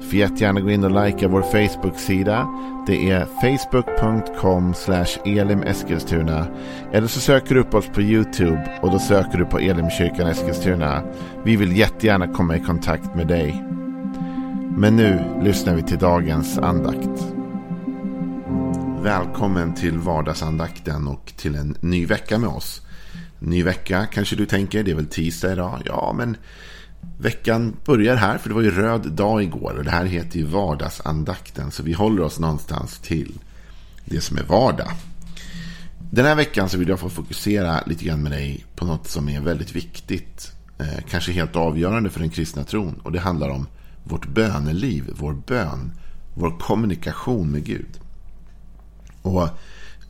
Får jättegärna gå in och likea vår Facebook-sida. Det är facebook.com elimeskilstuna. Eller så söker du upp oss på YouTube och då söker du på Elimkyrkan Eskilstuna. Vi vill jättegärna komma i kontakt med dig. Men nu lyssnar vi till dagens andakt. Välkommen till vardagsandakten och till en ny vecka med oss. Ny vecka kanske du tänker, det är väl tisdag idag? Ja, men Veckan börjar här, för det var ju röd dag igår och det här heter ju vardagsandakten. Så vi håller oss någonstans till det som är vardag. Den här veckan så vill jag få fokusera lite grann med dig på något som är väldigt viktigt. Eh, kanske helt avgörande för den kristna tron. Och det handlar om vårt böneliv, vår bön, vår kommunikation med Gud. Och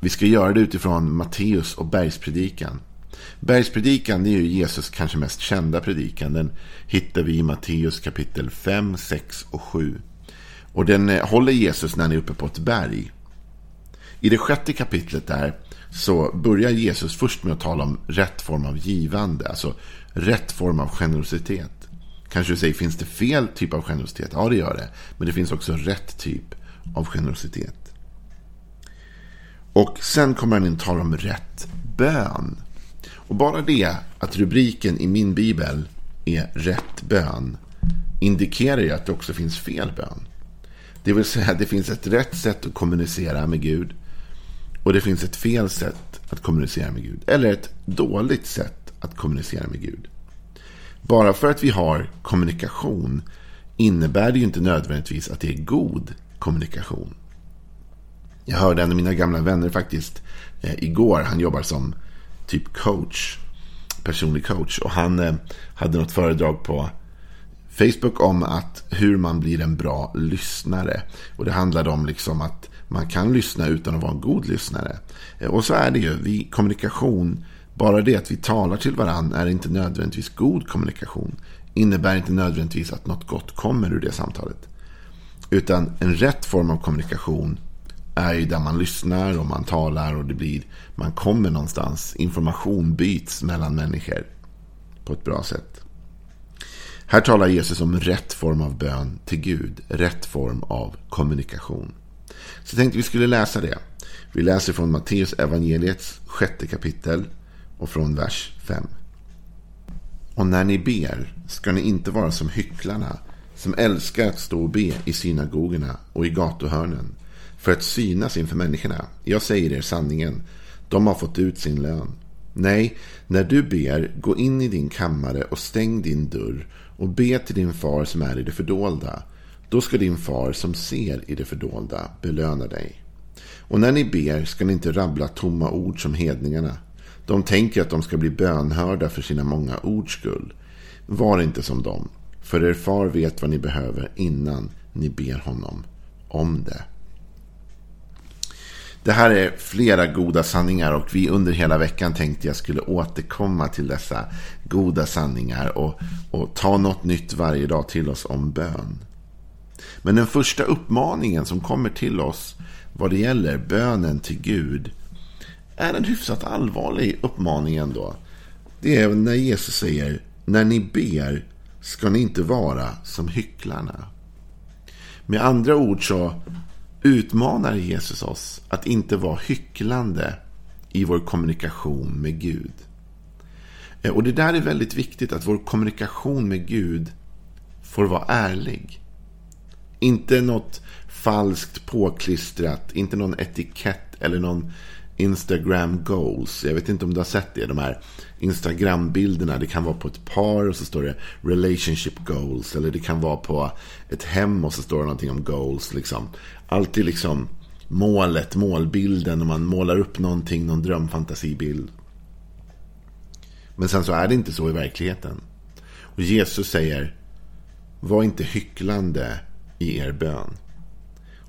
vi ska göra det utifrån Matteus och bergspredikan. Bergspredikan det är ju Jesus kanske mest kända predikan. Den hittar vi i Matteus kapitel 5, 6 och 7. Och den eh, håller Jesus när han är uppe på ett berg. I det sjätte kapitlet där så börjar Jesus först med att tala om rätt form av givande. Alltså rätt form av generositet. Kanske du säger, finns det fel typ av generositet? Ja, det gör det. Men det finns också rätt typ av generositet. Och sen kommer han in och talar om rätt bön. Och bara det att rubriken i min bibel är rätt bön indikerar ju att det också finns fel bön. Det vill säga att det finns ett rätt sätt att kommunicera med Gud och det finns ett fel sätt att kommunicera med Gud. Eller ett dåligt sätt att kommunicera med Gud. Bara för att vi har kommunikation innebär det ju inte nödvändigtvis att det är god kommunikation. Jag hörde en av mina gamla vänner faktiskt eh, igår. Han jobbar som typ coach. Personlig coach. Och han eh, hade något föredrag på Facebook om att hur man blir en bra lyssnare. Och det handlade om liksom att man kan lyssna utan att vara en god lyssnare. Eh, och så är det ju. Vi, kommunikation, bara det att vi talar till varandra är inte nödvändigtvis god kommunikation. Innebär inte nödvändigtvis att något gott kommer ur det samtalet. Utan en rätt form av kommunikation är ju där man lyssnar och man talar och det blir, man kommer någonstans. Information byts mellan människor på ett bra sätt. Här talar Jesus om rätt form av bön till Gud, rätt form av kommunikation. Så jag tänkte vi skulle läsa det. Vi läser från Matteus evangeliets sjätte kapitel och från vers 5. Och när ni ber ska ni inte vara som hycklarna som älskar att stå och be i synagogorna och i gatuhörnen för att synas inför människorna. Jag säger er sanningen. De har fått ut sin lön. Nej, när du ber, gå in i din kammare och stäng din dörr och be till din far som är i det fördolda. Då ska din far som ser i det fördolda belöna dig. Och när ni ber ska ni inte rabbla tomma ord som hedningarna. De tänker att de ska bli bönhörda för sina många ords skull. Var inte som dem, för er far vet vad ni behöver innan ni ber honom om det. Det här är flera goda sanningar och vi under hela veckan tänkte jag skulle återkomma till dessa goda sanningar och, och ta något nytt varje dag till oss om bön. Men den första uppmaningen som kommer till oss vad det gäller bönen till Gud är en hyfsat allvarlig uppmaning ändå. Det är när Jesus säger när ni ber ska ni inte vara som hycklarna. Med andra ord så utmanar Jesus oss att inte vara hycklande i vår kommunikation med Gud. Eh, och det där är väldigt viktigt, att vår kommunikation med Gud får vara ärlig. Inte något falskt påklistrat, inte någon etikett eller någon Instagram goals. Jag vet inte om du har sett det. De här Instagram-bilderna. Det kan vara på ett par och så står det relationship goals. Eller det kan vara på ett hem och så står det någonting om goals. Liksom. Alltid liksom målet, målbilden. Och man målar upp någonting, någon drömfantasibild. Men sen så är det inte så i verkligheten. Och Jesus säger, var inte hycklande i er bön.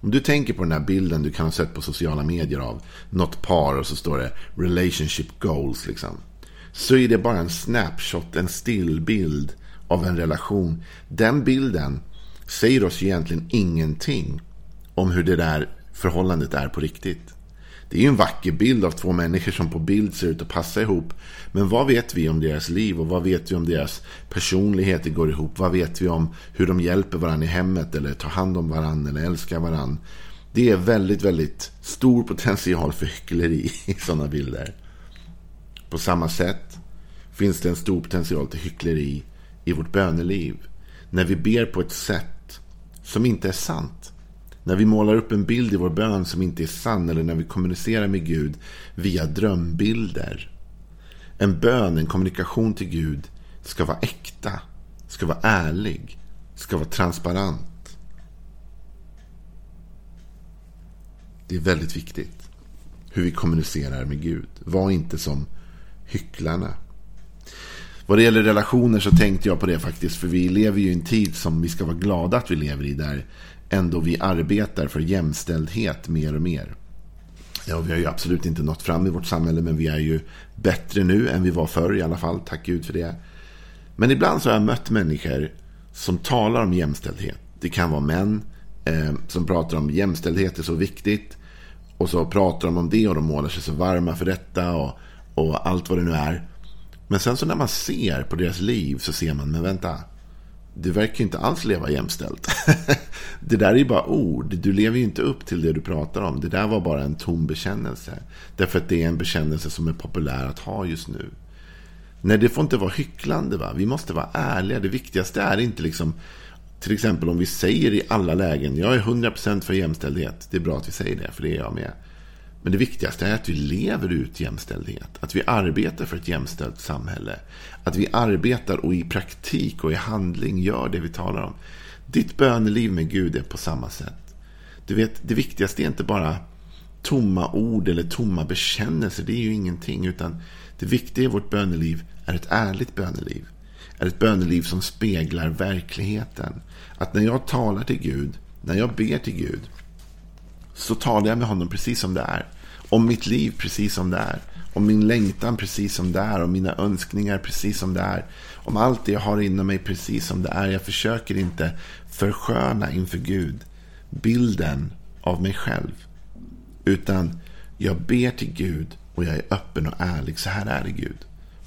Om du tänker på den här bilden du kan ha sett på sociala medier av något par och så står det relationship goals. Liksom. så är det bara en snapshot, en stillbild av en relation. Den bilden säger oss egentligen ingenting om hur det där förhållandet är på riktigt. Det är ju en vacker bild av två människor som på bild ser ut att passa ihop. Men vad vet vi om deras liv och vad vet vi om deras personligheter går ihop? Vad vet vi om hur de hjälper varandra i hemmet eller tar hand om varandra eller älskar varandra? Det är väldigt, väldigt stor potential för hyckleri i sådana bilder. På samma sätt finns det en stor potential till hyckleri i vårt böneliv. När vi ber på ett sätt som inte är sant. När vi målar upp en bild i vår bön som inte är sann. Eller när vi kommunicerar med Gud via drömbilder. En bön, en kommunikation till Gud ska vara äkta. Ska vara ärlig. Ska vara transparent. Det är väldigt viktigt. Hur vi kommunicerar med Gud. Var inte som hycklarna. Vad det gäller relationer så tänkte jag på det faktiskt. För vi lever ju i en tid som vi ska vara glada att vi lever i. Där ändå vi arbetar för jämställdhet mer och mer. Ja, vi har ju absolut inte nått fram i vårt samhälle. Men vi är ju bättre nu än vi var förr i alla fall. Tack Gud för det. Men ibland så har jag mött människor som talar om jämställdhet. Det kan vara män eh, som pratar om jämställdhet är så viktigt. Och så pratar de om det och de målar sig så varma för detta. Och, och allt vad det nu är. Men sen så när man ser på deras liv så ser man, men vänta. Du verkar inte alls leva jämställt. det där är ju bara ord. Du lever ju inte upp till det du pratar om. Det där var bara en tom bekännelse. Därför att det är en bekännelse som är populär att ha just nu. Nej, det får inte vara hycklande. Va? Vi måste vara ärliga. Det viktigaste är inte liksom... Till exempel om vi säger i alla lägen, jag är 100% för jämställdhet. Det är bra att vi säger det, för det är jag med. Men det viktigaste är att vi lever ut jämställdhet. Att vi arbetar för ett jämställt samhälle. Att vi arbetar och i praktik och i handling gör det vi talar om. Ditt böneliv med Gud är på samma sätt. Du vet, det viktigaste är inte bara tomma ord eller tomma bekännelser. Det är ju ingenting. Utan det viktiga i vårt böneliv är ett ärligt böneliv. Är ett böneliv som speglar verkligheten. Att när jag talar till Gud, när jag ber till Gud, så talar jag med honom precis som det är. Om mitt liv precis som det är. Om min längtan precis som det är. Om mina önskningar precis som det är. Om allt det jag har inom mig precis som det är. Jag försöker inte försköna inför Gud bilden av mig själv. Utan jag ber till Gud och jag är öppen och ärlig. Så här är det Gud.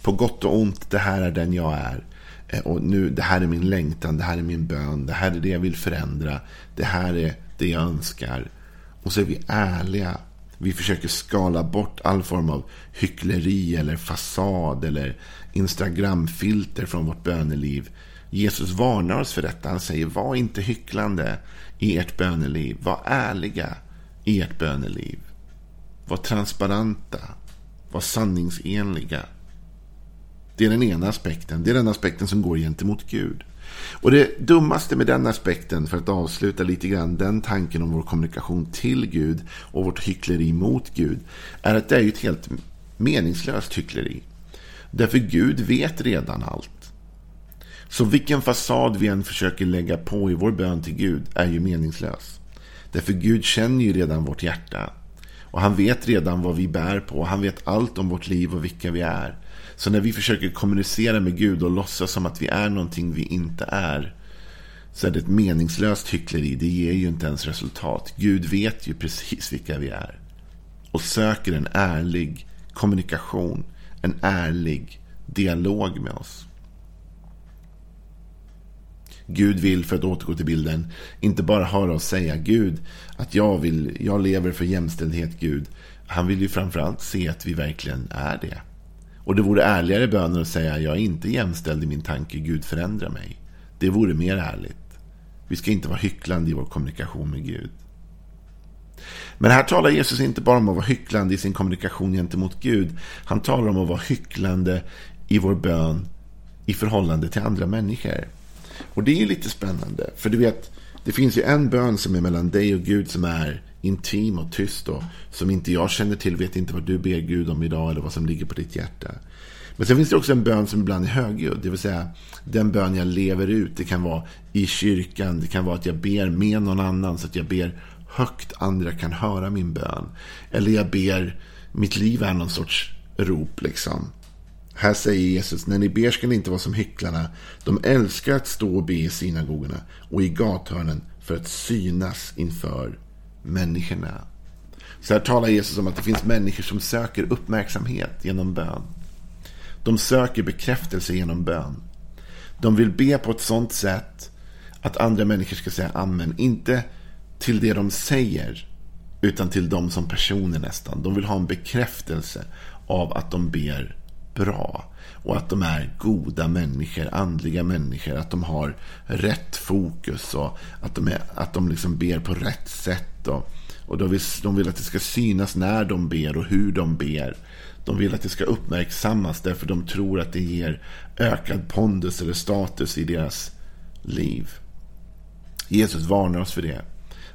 På gott och ont, det här är den jag är. Eh, och nu, det här är min längtan, det här är min bön, det här är det jag vill förändra. Det här är det jag önskar. Och så är vi ärliga. Vi försöker skala bort all form av hyckleri eller fasad eller Instagramfilter från vårt böneliv. Jesus varnar oss för detta. Han säger var inte hycklande i ert böneliv. Var ärliga i ert böneliv. Var transparenta. Var sanningsenliga. Det är den ena aspekten. Det är den aspekten som går gentemot Gud. Och det dummaste med den aspekten, för att avsluta lite grann den tanken om vår kommunikation till Gud och vårt hyckleri mot Gud, är att det är ett helt meningslöst hyckleri. Därför Gud vet redan allt. Så vilken fasad vi än försöker lägga på i vår bön till Gud är ju meningslös. Därför Gud känner ju redan vårt hjärta. Och han vet redan vad vi bär på. Han vet allt om vårt liv och vilka vi är. Så när vi försöker kommunicera med Gud och låtsas som att vi är någonting vi inte är så är det ett meningslöst hyckleri. Det ger ju inte ens resultat. Gud vet ju precis vilka vi är. Och söker en ärlig kommunikation. En ärlig dialog med oss. Gud vill, för att återgå till bilden, inte bara höra oss säga Gud, att jag, vill, jag lever för jämställdhet Gud. Han vill ju framförallt se att vi verkligen är det. Och det vore ärligare böner att säga jag är inte jämställd i min tanke, Gud förändra mig. Det vore mer ärligt. Vi ska inte vara hycklande i vår kommunikation med Gud. Men här talar Jesus inte bara om att vara hycklande i sin kommunikation gentemot Gud. Han talar om att vara hycklande i vår bön i förhållande till andra människor. Och det är ju lite spännande. För du vet, det finns ju en bön som är mellan dig och Gud som är intim och tyst och som inte jag känner till, vet inte vad du ber Gud om idag eller vad som ligger på ditt hjärta. Men sen finns det också en bön som ibland är högljudd, det vill säga den bön jag lever ut. Det kan vara i kyrkan, det kan vara att jag ber med någon annan så att jag ber högt, andra kan höra min bön. Eller jag ber, mitt liv är någon sorts rop liksom. Här säger Jesus, när ni ber ska ni inte vara som hycklarna. De älskar att stå och be i synagogorna och i gathörnen för att synas inför människorna. Så här talar Jesus om att det finns människor som söker uppmärksamhet genom bön. De söker bekräftelse genom bön. De vill be på ett sånt sätt att andra människor ska säga amen. Inte till det de säger, utan till dem som personer nästan. De vill ha en bekräftelse av att de ber bra. Och att de är goda människor, andliga människor. Att de har rätt fokus och att de, är, att de liksom ber på rätt sätt. Och, och de, vill, de vill att det ska synas när de ber och hur de ber. De vill att det ska uppmärksammas därför de tror att det ger ökad pondus eller status i deras liv. Jesus varnar oss för det.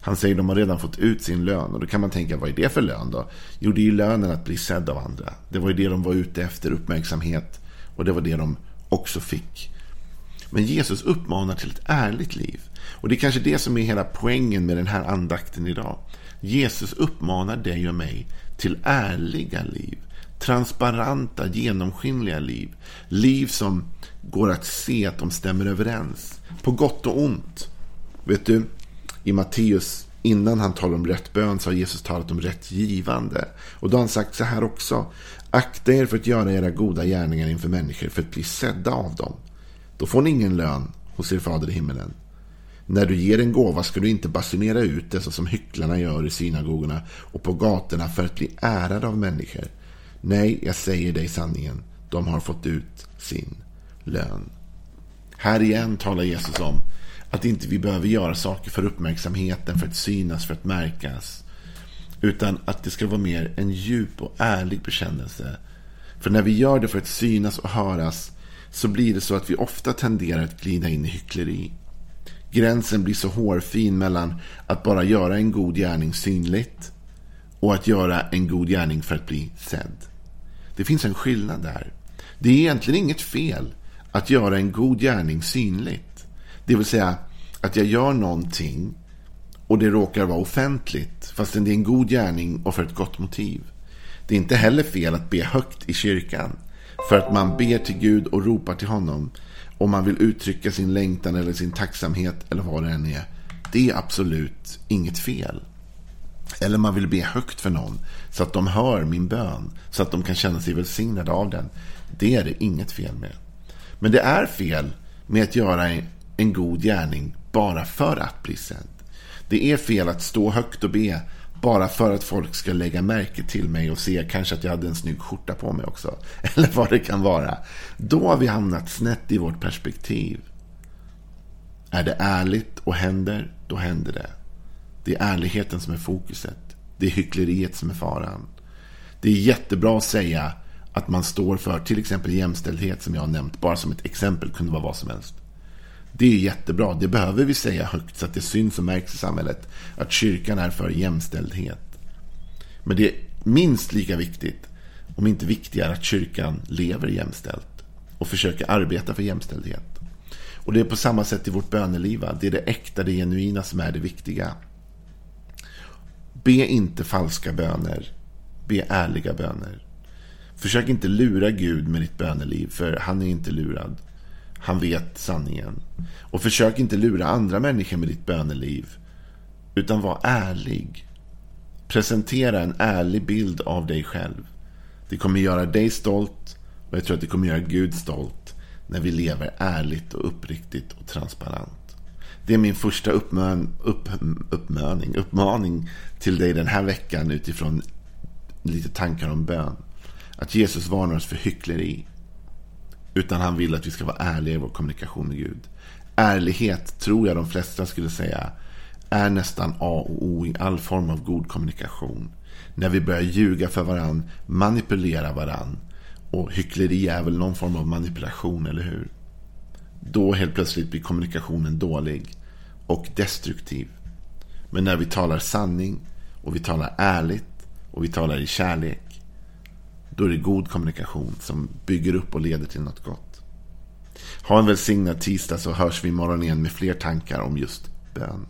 Han säger att de har redan fått ut sin lön. Och då kan man tänka, vad är det för lön då? Jo, det är ju lönen att bli sedd av andra. Det var ju det de var ute efter, uppmärksamhet. Och det var det de också fick. Men Jesus uppmanar till ett ärligt liv. Och det är kanske det som är hela poängen med den här andakten idag. Jesus uppmanar dig och mig till ärliga liv. Transparenta, genomskinliga liv. Liv som går att se att de stämmer överens. På gott och ont. Vet du, i Matteus, innan han talar om rätt bön, så har Jesus talat om rätt givande. Och då har han sagt så här också. Akta er för att göra era goda gärningar inför människor för att bli sedda av dem. Då får ni ingen lön hos er fader i himmelen. När du ger en gåva ska du inte basunera ut det så som hycklarna gör i synagogorna och på gatorna för att bli ärade av människor. Nej, jag säger dig sanningen. De har fått ut sin lön. Här igen talar Jesus om att inte vi behöver göra saker för uppmärksamheten, för att synas, för att märkas. Utan att det ska vara mer en djup och ärlig bekännelse. För när vi gör det för att synas och höras så blir det så att vi ofta tenderar att glida in i hyckleri. Gränsen blir så hårfin mellan att bara göra en god gärning synligt och att göra en god gärning för att bli sedd. Det finns en skillnad där. Det är egentligen inget fel att göra en god gärning synligt. Det vill säga att jag gör någonting och det råkar vara offentligt fastän det är en god gärning och för ett gott motiv. Det är inte heller fel att be högt i kyrkan för att man ber till Gud och ropar till honom om man vill uttrycka sin längtan eller sin tacksamhet eller vad det än är. Det är absolut inget fel. Eller man vill be högt för någon så att de hör min bön. Så att de kan känna sig välsignade av den. Det är det inget fel med. Men det är fel med att göra en god gärning bara för att bli sedd. Det är fel att stå högt och be bara för att folk ska lägga märke till mig och se kanske att jag hade en snygg skjorta på mig också. Eller vad det kan vara. Då har vi hamnat snett i vårt perspektiv. Är det ärligt och händer, då händer det. Det är ärligheten som är fokuset. Det är hyckleriet som är faran. Det är jättebra att säga att man står för till exempel jämställdhet som jag har nämnt. Bara som ett exempel, kunde vara vad som helst. Det är jättebra. Det behöver vi säga högt så att det syns och märks i samhället. Att kyrkan är för jämställdhet. Men det är minst lika viktigt, om inte viktigare, att kyrkan lever jämställt. Och försöker arbeta för jämställdhet. Och det är på samma sätt i vårt böneliv. Det är det äkta, det genuina som är det viktiga. Be inte falska böner. Be ärliga böner. Försök inte lura Gud med ditt böneliv, för han är inte lurad. Han vet sanningen. Och försök inte lura andra människor med ditt böneliv. Utan var ärlig. Presentera en ärlig bild av dig själv. Det kommer göra dig stolt och jag tror att det kommer göra Gud stolt när vi lever ärligt och uppriktigt och transparent. Det är min första uppmön, upp, uppmöning, uppmaning till dig den här veckan utifrån lite tankar om bön. Att Jesus varnar oss för hyckleri. Utan han vill att vi ska vara ärliga i vår kommunikation med Gud. Ärlighet, tror jag de flesta skulle säga, är nästan A och O i all form av god kommunikation. När vi börjar ljuga för varann, manipulera varann. Och hyckleri är väl någon form av manipulation, eller hur? Då helt plötsligt blir kommunikationen dålig och destruktiv. Men när vi talar sanning och vi talar ärligt och vi talar i kärlek då är det god kommunikation som bygger upp och leder till något gott. Ha en välsignad tisdag så hörs vi imorgon igen med fler tankar om just bön.